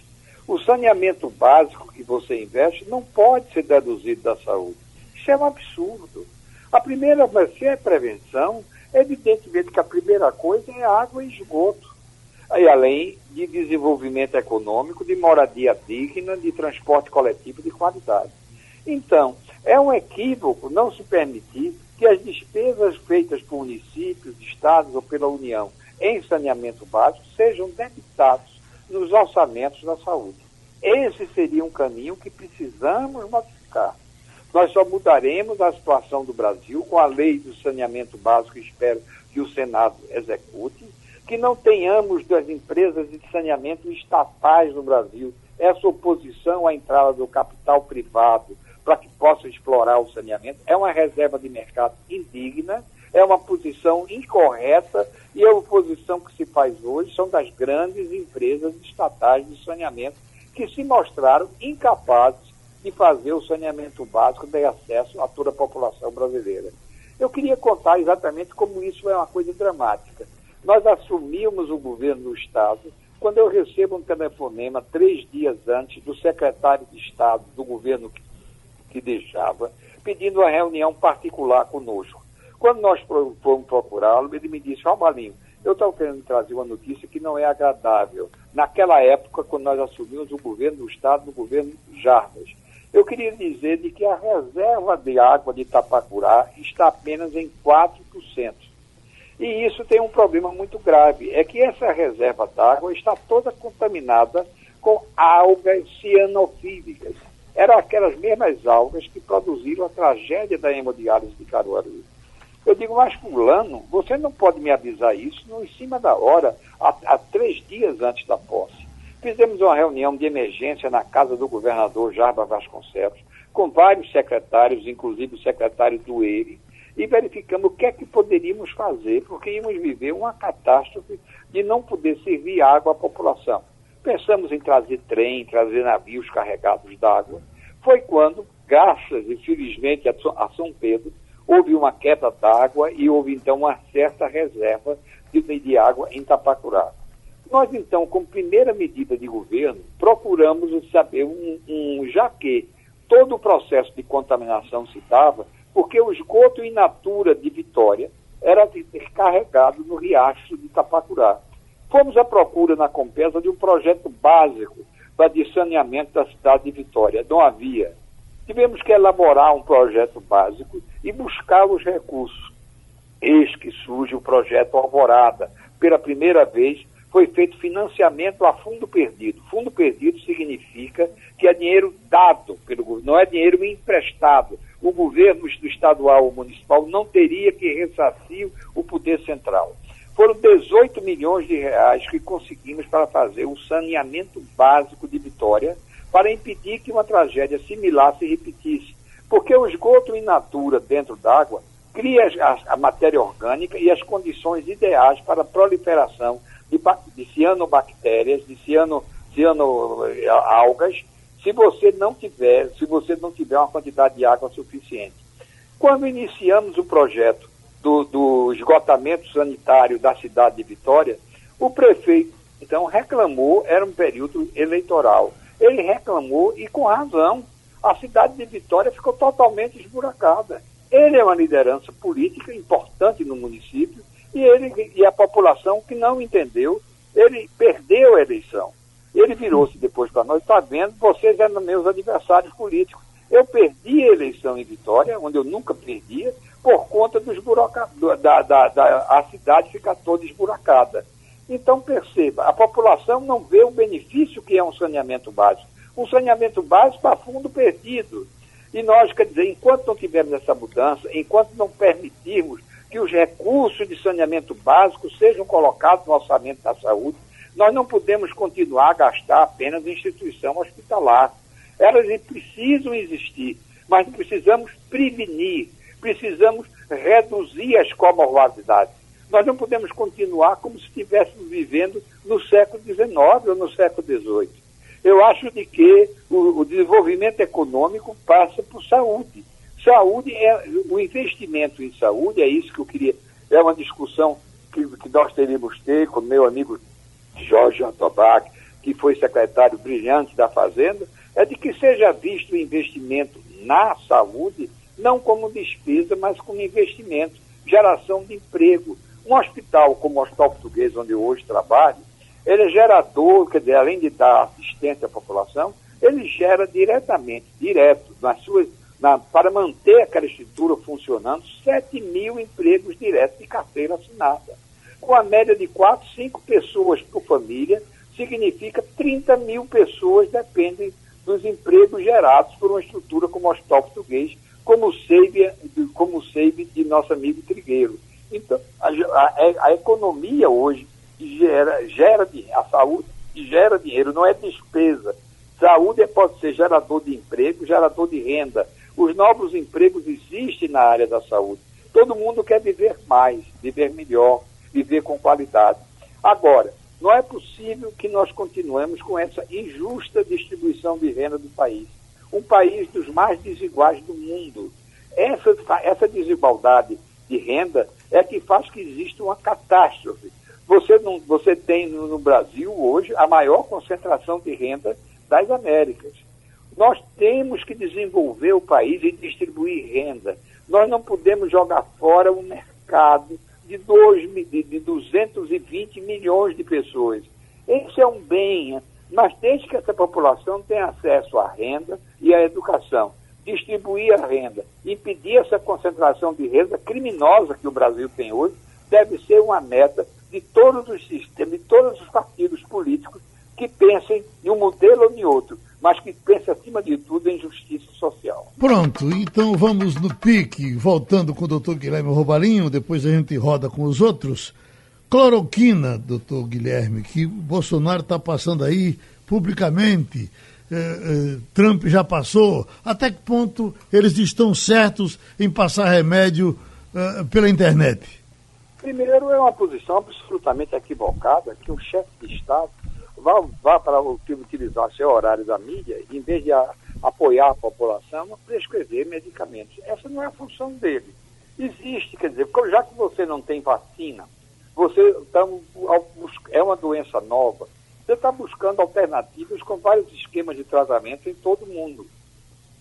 Speaker 5: O saneamento básico que você investe não pode ser deduzido da saúde. Isso é um absurdo. A primeira, se é prevenção, evidentemente que a primeira coisa é água e esgoto e além de desenvolvimento econômico, de moradia digna, de transporte coletivo de qualidade. Então, é um equívoco não se permitir que as despesas feitas por municípios, estados ou pela União em saneamento básico sejam debitados nos orçamentos da saúde. Esse seria um caminho que precisamos modificar. Nós só mudaremos a situação do Brasil com a lei do saneamento básico, espero que o Senado execute, que não tenhamos das empresas de saneamento estatais no Brasil essa oposição à entrada do capital privado para que possa explorar o saneamento é uma reserva de mercado indigna, é uma posição incorreta e a oposição que se faz hoje são das grandes empresas estatais de saneamento que se mostraram incapazes de fazer o saneamento básico de acesso a toda a população brasileira. Eu queria contar exatamente como isso é uma coisa dramática. Nós assumimos o governo do Estado quando eu recebo um telefonema três dias antes do secretário de Estado do governo que, que deixava, pedindo uma reunião particular conosco. Quando nós fomos procurá-lo, ele me disse, Romalinho, eu estou querendo trazer uma notícia que não é agradável. Naquela época, quando nós assumimos o governo do Estado, no governo Jarbas, eu queria dizer de que a reserva de água de Itapacurá está apenas em 4%. E isso tem um problema muito grave, é que essa reserva d'água está toda contaminada com algas cianofílicas. Eram aquelas mesmas algas que produziram a tragédia da hemodiálise de Caruaru. Eu digo, mas fulano, você não pode me avisar isso no, em cima da hora, há, três dias antes da posse. Fizemos uma reunião de emergência na casa do governador Jarba Vasconcelos, com vários secretários, inclusive o secretário do EIRE, e verificamos o que é que poderíamos fazer, porque íamos viver uma catástrofe de não poder servir água à população. Pensamos em trazer trem, trazer navios carregados d'água. Foi quando, graças, infelizmente, a São Pedro, houve uma queda d'água e houve então uma certa reserva de, de água em Tapacurá. Nós, então, como primeira medida de governo, procuramos saber um, um já que todo o processo de contaminação se dava porque o esgoto in natura de Vitória era descarregado no riacho de Itapacurá. Fomos à procura na Compesa de um projeto básico para de saneamento da cidade de Vitória. Não havia. Tivemos que elaborar um projeto básico e buscar os recursos. Eis que surge o projeto Alvorada. Pela primeira vez, foi feito financiamento a fundo perdido. Fundo perdido significa que é dinheiro dado pelo governo, não é dinheiro emprestado o governo estadual ou municipal não teria que ressarcir o poder central. Foram 18 milhões de reais que conseguimos para fazer o saneamento básico de Vitória para impedir que uma tragédia similar se repetisse. Porque o esgoto in natura dentro d'água cria a, a, matéria orgânica e as condições ideais para a proliferação de, de cianobactérias, de ciano, cianoalgas, se você não tiver, se você não tiver uma quantidade de água suficiente. Quando iniciamos o projeto do, do esgotamento sanitário da cidade de Vitória, o prefeito então reclamou, era um período eleitoral. Ele reclamou e com razão. A cidade de Vitória ficou totalmente esburacada. Ele é uma liderança política importante no município e ele e a população que não entendeu, ele perdeu a eleição. Ele virou-se depois para nós, está vendo, vocês eram meus adversários políticos. Eu perdi a eleição em Vitória, onde eu nunca perdia, por conta dos buraca... da, da, da a cidade ficar toda esburacada. Então perceba, a população não vê o benefício que é um saneamento básico. Um saneamento básico para fundo perdido. E nós, quer dizer, enquanto não tivermos essa mudança, enquanto não permitirmos que os recursos de saneamento básico sejam colocados no orçamento da saúde, nós não podemos continuar a gastar apenas em instituição hospitalar. Elas precisam existir, mas precisamos prevenir, precisamos reduzir as comorbilidades. Nós não podemos continuar como se estivéssemos vivendo no século XIX ou no século XVIII. Eu acho de que o desenvolvimento econômico passa por saúde. Saúde é o investimento em saúde, é isso que eu queria. É uma discussão que, que nós teríamos ter com meu amigo Jorge Antobac, que foi secretário brilhante da Fazenda, é de que seja visto o investimento na saúde não como despesa, mas como investimento, geração de emprego. Um hospital como o Hospital Português, onde eu hoje trabalho, ele é gerador, quer dizer, além de dar assistência à população, ele gera diretamente, direto, nas suas, na, para manter aquela estrutura funcionando, 7 mil empregos diretos de carteira assinada. Com a média de 4, 5 pessoas por família, significa 30 mil pessoas dependem dos empregos gerados por uma estrutura como o Hospital Português, como o SEIB, como o de nosso amigo Trigueiro. Então, a, a, a economia hoje gera, gera a saúde gera dinheiro, não é despesa. Saúde é, pode ser gerador de emprego, gerador de renda. Os novos empregos existem na área da saúde. Todo mundo quer viver mais, viver melhor, viver com qualidade. Agora, não é possível que nós continuemos com essa injusta distribuição de renda do país. Um país dos mais desiguais do mundo. Essa, essa desigualdade de renda é que faz que exista uma catástrofe. Você, não, você tem no, no Brasil hoje a maior concentração de renda das Américas. Nós temos que desenvolver o país e distribuir renda. Nós não podemos jogar fora o mercado de, dois, de, de 220 milhões de pessoas. Esse é um bem, mas desde que essa população tenha acesso à renda e à educação, distribuir a renda, impedir essa concentração de renda criminosa que o Brasil tem hoje, deve ser uma meta de todos os sistemas, de todos os partidos políticos que pensem em um modelo ou em outro, mas que pensem, acima de tudo, em justiça social.
Speaker 4: Pronto, então vamos no pique, voltando com o doutor Guilherme Robalinho, depois a gente roda com os outros. Cloroquina, doutor Guilherme, que Bolsonaro está passando aí publicamente. Eh, eh, Trump já passou. Até que ponto eles estão certos em passar remédio eh, pela internet?
Speaker 5: Primeiro, é uma posição absolutamente equivocada que o chefe de Estado vá, vá para utilizar seu horário da mídia, em vez de a, apoiar a população, a prescrever medicamentos. Essa não é a função dele. Existe, quer dizer, já que você não tem vacina, você tá, é uma doença nova, você está buscando alternativas com vários esquemas de tratamento em todo o mundo.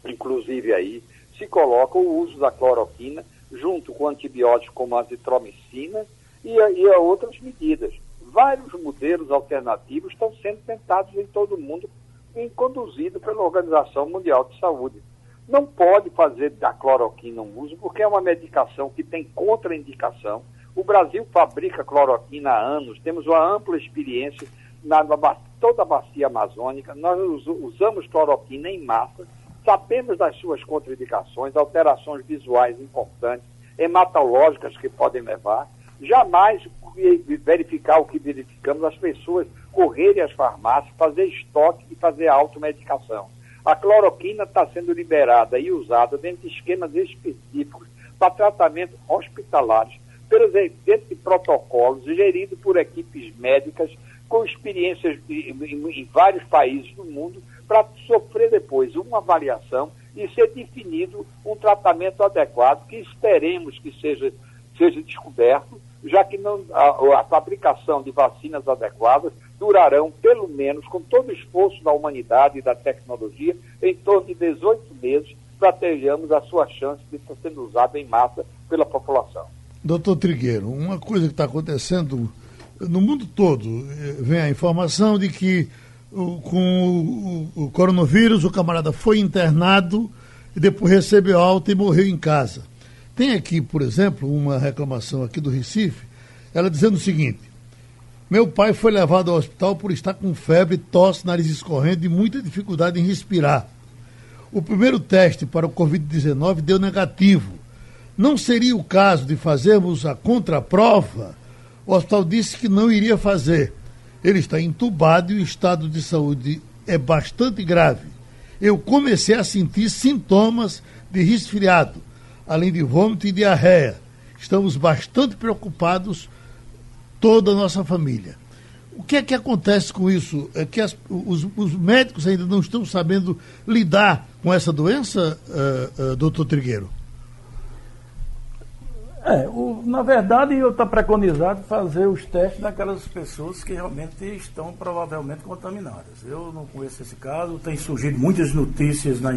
Speaker 5: Inclusive aí se coloca o uso da cloroquina junto com antibióticos como a azitromicina e e outras medidas. Vários modelos alternativos estão sendo tentados em todo o mundo e conduzidos pela Organização Mundial de Saúde. Não pode fazer da cloroquina um uso, porque é uma medicação que tem contraindicação. O Brasil fabrica cloroquina há anos, temos uma ampla experiência na, na toda a bacia amazônica, nós usamos cloroquina em massa, Sabemos das suas contraindicações, alterações visuais importantes, hematológicas que podem levar. Jamais verificar o que verificamos, as pessoas correrem às farmácias, fazer estoque e fazer automedicação. A cloroquina está sendo liberada e usada dentro de esquemas específicos para tratamento hospitalares, pelos dentro de protocolos geridos por equipes médicas com experiências em vários países do mundo para sofrer depois uma avaliação e ser definido um tratamento adequado que esperemos que seja, seja descoberto, já que não, a, a fabricação de vacinas adequadas durarão, pelo menos, com todo o esforço da humanidade e da tecnologia, em torno de 18 meses, para termos a sua chance de estar sendo usada em massa pela população.
Speaker 4: Doutor Trigueiro, uma coisa que está acontecendo no mundo todo, eh, vem a informação de que com o, coronavírus o camarada foi internado e depois recebeu alta e morreu em casa. Tem aqui, por exemplo, uma reclamação aqui do Recife, ela dizendo o seguinte: meu pai foi levado ao hospital por estar com febre, tosse, nariz escorrendo e muita dificuldade em respirar. O primeiro teste para o Covid-19 deu negativo. Não seria o caso de fazermos a contraprova? O hospital disse que não iria fazer. Ele está entubado e o estado de saúde é bastante grave. Eu comecei a sentir sintomas de resfriado, além de vômito e diarreia. Estamos bastante preocupados, toda a nossa família. O que é que acontece com isso? É que as, os, os, médicos ainda não estão sabendo lidar com essa doença, uh, uh, doutor Trigueiro?
Speaker 7: É, o, na verdade, eu estou preconizado fazer os testes daquelas pessoas que realmente estão provavelmente contaminadas. Eu não conheço esse caso, tem surgido muitas notícias nas,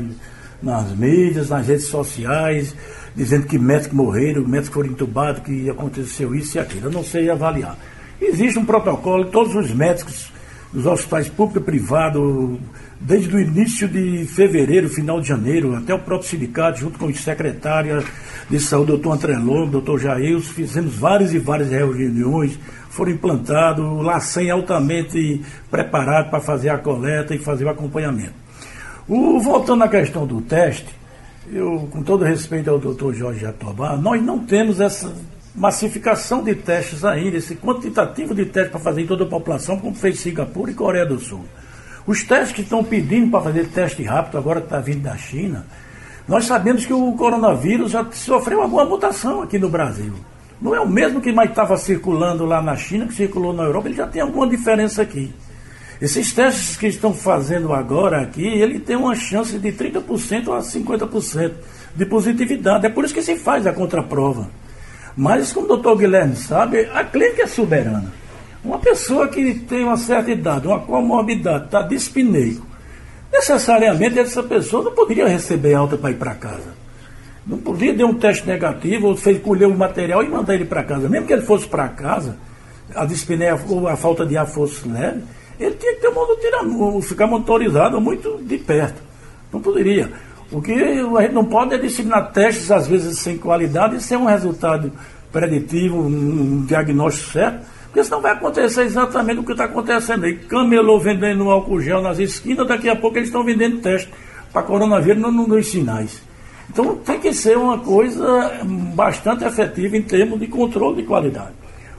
Speaker 7: nas mídias, nas redes sociais, dizendo que médicos morreram, médicos foram entubados, que aconteceu isso e aquilo. Eu não sei avaliar. Existe um protocolo, todos os médicos dos hospitais público e privado, desde o início de fevereiro, final de janeiro, até o próprio sindicato, junto com os secretários de saúde, doutor André Lobo, doutor Jair, fizemos várias e várias reuniões, foram implantados, o LACEN altamente preparado para fazer a coleta e fazer o acompanhamento. O, voltando à questão do teste, eu, com todo respeito ao doutor Jorge Jatobá, nós não temos essa massificação de testes ainda, esse quantitativo de testes para fazer em toda a população, como fez Singapura e Coreia do Sul. Os testes que estão pedindo para fazer teste rápido, agora que está vindo da China, nós sabemos que o coronavírus já sofreu alguma mutação aqui no Brasil. Não é o mesmo que mais estava circulando lá na China, que circulou na Europa, ele já tem alguma diferença aqui. Esses testes que estão fazendo agora aqui, ele tem uma chance de 30% a 50% de positividade. É por isso que se faz a contraprova. Mas, como o doutor Guilherme sabe, a clínica é soberana. Uma pessoa que tem uma certa idade, uma comorbidade, está dispineico, necessariamente essa pessoa não poderia receber alta para ir para casa. Não podia dar um teste negativo, ou fez colher o material e mandar ele para casa. Mesmo que ele fosse para casa, a dispneia ou a falta de ar fosse leve, ele tinha que ter um ficar motorizado muito de perto. Não poderia. O que a gente não pode é disciplinar testes, às vezes, sem qualidade, e sem um resultado preditivo, um diagnóstico certo, porque senão vai acontecer exatamente o que está acontecendo aí. Camelô vendendo álcool gel nas esquinas, daqui a pouco eles estão vendendo teste para coronavírus nos, nos sinais. Então tem que ser uma coisa bastante efetiva em termos de controle de qualidade.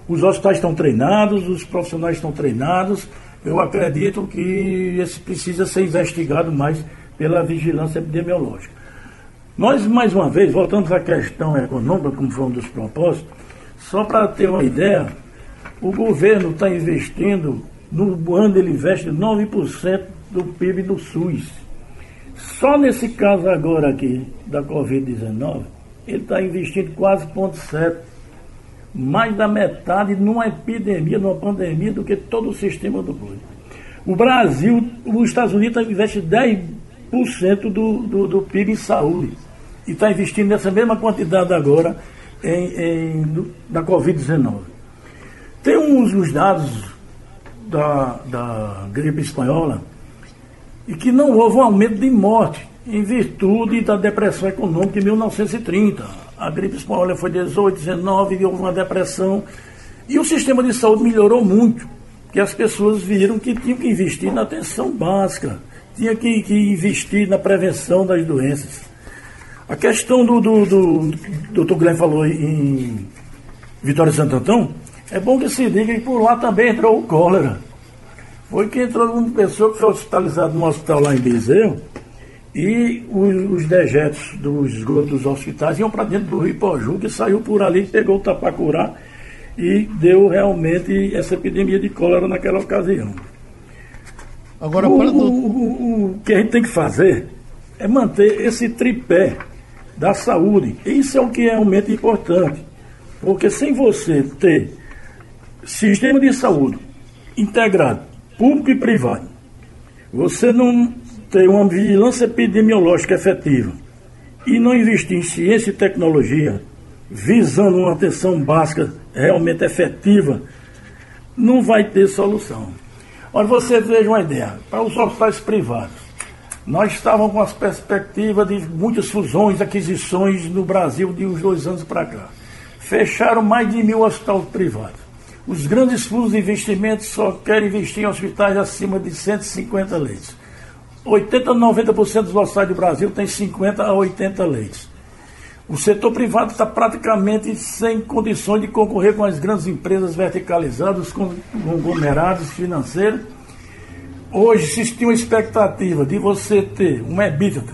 Speaker 7: Os hospitais estão treinados, os profissionais estão treinados. Eu acredito que esse precisa ser investigado mais pela vigilância epidemiológica. Nós, mais uma vez, voltamos à questão econômica, como foi um dos propósitos, só para ter uma ideia, o governo está investindo, no ano ele investe 9% do PIB do SUS. Só nesse caso agora aqui da Covid-19, ele está investindo quase 0,7%. Mais da metade numa epidemia, numa pandemia, do que todo o sistema do mundo. O Brasil, os Estados Unidos investe 10% do, do, do PIB em saúde. E está investindo nessa mesma quantidade agora em, em, da Covid-19. Tem uns os dados da, da gripe espanhola e que não houve um aumento de morte em virtude da depressão econômica em 1930. A gripe espanhola foi 18, 19 e houve uma depressão. E o sistema de saúde melhorou muito, porque as pessoas viram que tinham que investir na atenção básica, tinha que, que investir na prevenção das doenças. A questão do, do, do, do doutor Guilherme falou em Vitória Santo Antão, é bom que se diga que por lá também entrou o cólera. Foi que entrou uma pessoa que foi hospitalizada no hospital lá em Bezerro e os, os dejetos dos esgotos dos hospitais iam para dentro do Rio Poju, que saiu por ali, pegou o tapacurá e deu realmente essa epidemia de cólera naquela ocasião. Agora, o, para... o, o, o que a gente tem que fazer é manter esse tripé da saúde. Isso é o que é realmente importante. Porque sem você ter sistema de saúde integrado, público e privado, você não ter uma vigilância epidemiológica efetiva e não investir em ciência e tecnologia, visando uma atenção básica realmente efetiva, não vai ter solução. Olha, você veja uma ideia, para os hospitais privados, nós estávamos com as perspectivas de muitas fusões, aquisições no Brasil de uns dois anos para cá. Fecharam mais de mil hospitais privados. Os grandes fundos de investimento só querem investir em hospitais acima de 150 leitos. 80 a 90% dos hospitais do Brasil tem 50 a 80 leitos. O setor privado está praticamente sem condições de concorrer com as grandes empresas verticalizadas, com conglomerados financeiros. Hoje se tinha uma expectativa de você ter um EBITDA,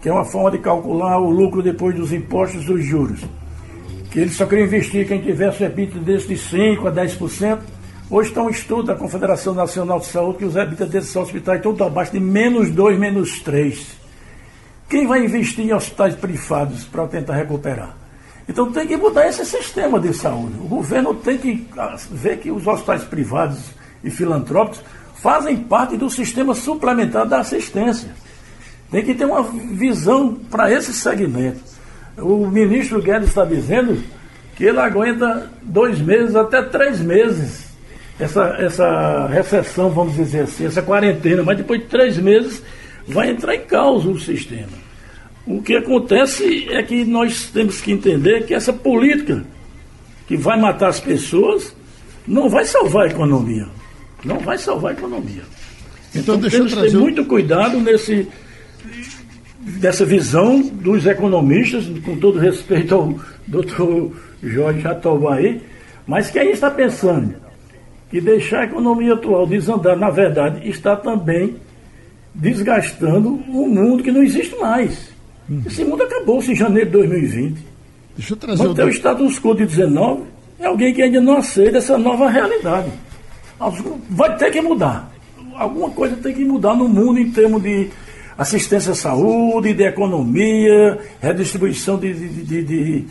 Speaker 7: que é uma forma de calcular o lucro depois dos impostos e dos juros. Que eles só queriam investir quem tivesse um EBITDA desse de 5% a 10%. Hoje está um estudo da Confederação Nacional de Saúde que os EBITDA desses hospitais estão abaixo de menos 2, menos 3. Quem vai investir em hospitais privados para tentar recuperar? Então tem que mudar esse sistema de saúde. O governo tem que ah, ver que os hospitais privados e filantrópicos fazem parte do sistema suplementar da assistência. Tem que ter uma visão para esse segmento. O ministro Guedes está dizendo que ele aguenta dois meses até três meses essa, essa recessão, vamos dizer assim, essa quarentena, mas depois de três meses vai entrar em causa o sistema. O que acontece é que nós temos que entender que essa política que vai matar as pessoas não vai salvar a economia. Não vai salvar a economia. Então, então deixa temos que ter muito cuidado nesse, dessa visão dos economistas, com todo respeito ao doutor Jorge Jatobá mas que aí está pensando que deixar a economia atual desandar, na verdade, está também desgastando um mundo que não existe mais. Uhum. Esse mundo acabou-se em janeiro de 2020. Deixa eu trazer Manter o, o status quo de 19 é alguém que ainda não aceita essa nova realidade. Vai ter que mudar. Alguma coisa tem que mudar no mundo em termos de assistência à saúde, de economia, redistribuição de, de, de, de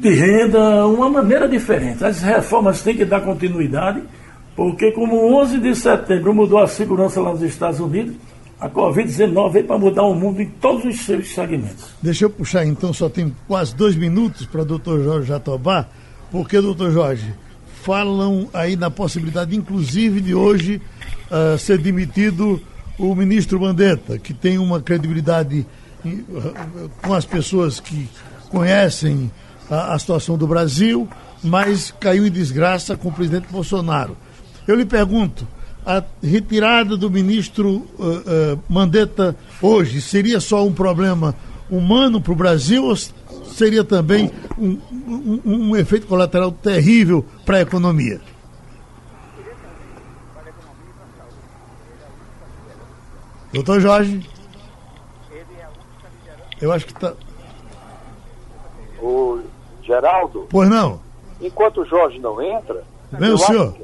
Speaker 7: de renda, uma maneira diferente. As reformas têm que dar continuidade, porque como 11 de setembro mudou a segurança lá nos Estados Unidos, a Covid-19 veio para mudar o mundo em todos os seus segmentos.
Speaker 4: Deixa eu puxar então, só tem quase dois minutos para o doutor Jorge Jatobá, porque, doutor Jorge, falam aí na possibilidade, inclusive, de hoje uh, ser demitido o ministro Mandetta, que tem uma credibilidade uh, com as pessoas que conhecem a, a situação do Brasil, mas caiu em desgraça com o presidente Bolsonaro. Eu lhe pergunto, a retirada do ministro uh, uh, Mandetta hoje seria só um problema humano para o Brasil ou seria também um, um, um efeito colateral terrível para a economia? Doutor Jorge? Eu acho que está.
Speaker 5: Geraldo?
Speaker 4: Pois não.
Speaker 5: Enquanto o Jorge não entra.
Speaker 4: Vem o senhor.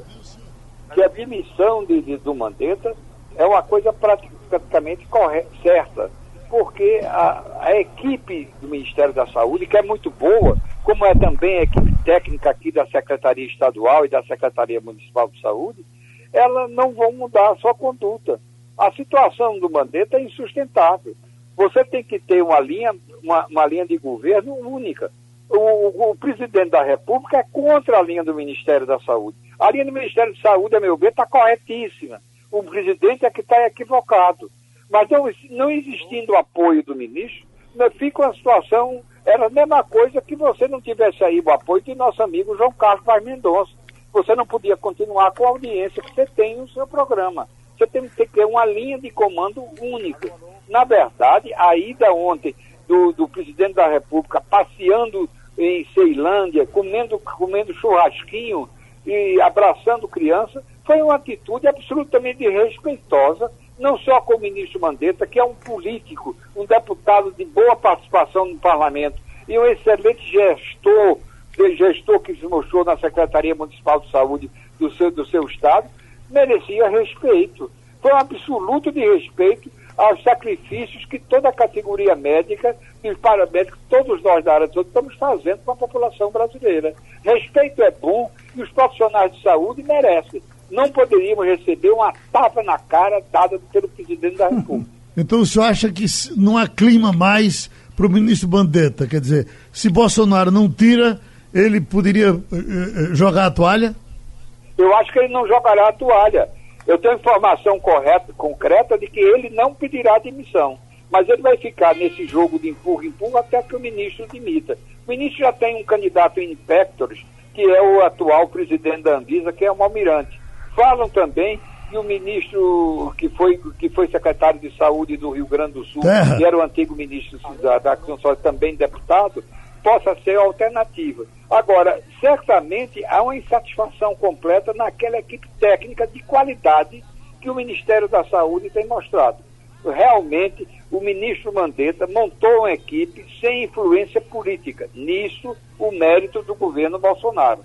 Speaker 5: Que a demissão de, de, do Mandetta é uma coisa praticamente correta, certa. Porque a, a, equipe do Ministério da Saúde, que é muito boa, como é também a equipe técnica aqui da Secretaria Estadual e da Secretaria Municipal de Saúde, elas não vão mudar a sua conduta. A situação do Mandetta é insustentável. Você tem que ter uma linha, uma, uma linha de governo única o, o, presidente da República é contra a linha do Ministério da Saúde. A linha do Ministério da Saúde, a meu ver, está corretíssima. O presidente é que está equivocado. Mas não, não existindo o apoio do ministro, né, fica uma situação. Era a mesma coisa que você não tivesse aí o apoio de nosso amigo João Carlos Paz Mendonça. Você não podia continuar com a audiência que você tem no seu programa. Você tem que ter uma linha de comando única. Na verdade, a ida ontem do, do presidente da República passeando em Ceilândia, comendo, comendo churrasquinho e abraçando criança, foi uma atitude absolutamente respeitosa, não só com o ministro Mandetta, que é um político, um deputado de boa participação no parlamento e um excelente gestor, gestor que se mostrou na Secretaria Municipal de Saúde do seu, do seu estado, merecia respeito. Foi um absoluto de respeito aos sacrifícios que toda a categoria médica e os paramédicos, todos nós da área de saúde, estamos fazendo com a população brasileira. Respeito é bom e os profissionais de saúde merecem. Não poderíamos receber uma tapa na cara dada pelo presidente da República.
Speaker 4: Então o senhor acha que não há clima mais para o ministro Bandetta? Quer dizer, se Bolsonaro não tira, ele poderia uh, jogar a toalha?
Speaker 5: Eu acho que ele não jogará a toalha. Eu tenho informação correta, concreta de que ele não pedirá demissão. Mas ele vai ficar nesse jogo de empurra-empurra até que o ministro dimita. O ministro já tem um candidato em Pectores, que é o atual presidente da Anvisa, que é o Almirante. Falam também que o ministro que foi, que foi secretário de saúde do Rio Grande do Sul, que era o antigo ministro da, da também deputado, possa ser alternativa. Agora, certamente há uma insatisfação completa naquela equipe técnica de qualidade que o Ministério da Saúde tem mostrado. Realmente, o ministro Mandetta montou uma equipe sem influência política. Nisso, o mérito do governo Bolsonaro.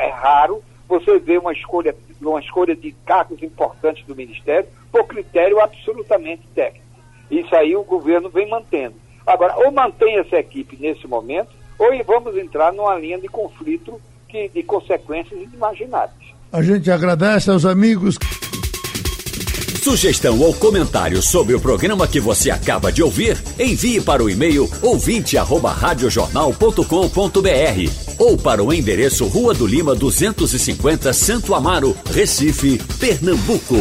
Speaker 5: É raro você ver uma escolha, uma escolha de cargos importantes do Ministério por critério absolutamente técnico. Isso aí o governo vem mantendo. Agora, ou mantém essa equipe nesse momento, ou vamos entrar numa linha de conflito que, de consequências inimagináveis.
Speaker 4: A gente agradece aos amigos.
Speaker 3: Sugestão ou comentário sobre o programa que você acaba de ouvir, envie para o e-mail ouvinte@radiojornal.com.br ou para o endereço Rua do Lima 250, Santo Amaro, Recife, Pernambuco.